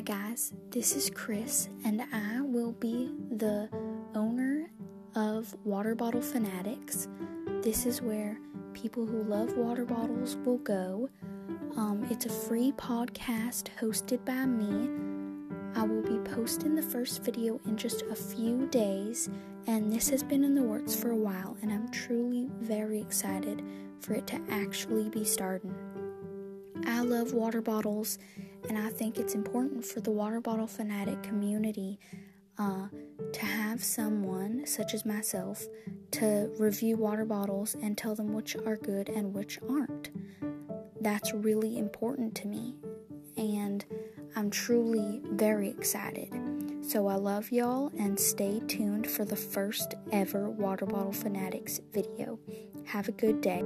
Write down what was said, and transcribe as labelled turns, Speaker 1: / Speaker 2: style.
Speaker 1: Hi, guys, this is Chris, and I will be the owner of Water Bottle Fanatics. This is where people who love water bottles will go. Um, it's a free podcast hosted by me. I will be posting the first video in just a few days, and this has been in the works for a while, and I'm truly very excited for it to actually be starting. I love water bottles, and I think it's important for the water bottle fanatic community uh, to have someone, such as myself, to review water bottles and tell them which are good and which aren't. That's really important to me, and I'm truly very excited. So I love y'all and stay tuned for the first ever Water Bottle Fanatics video. Have a good day.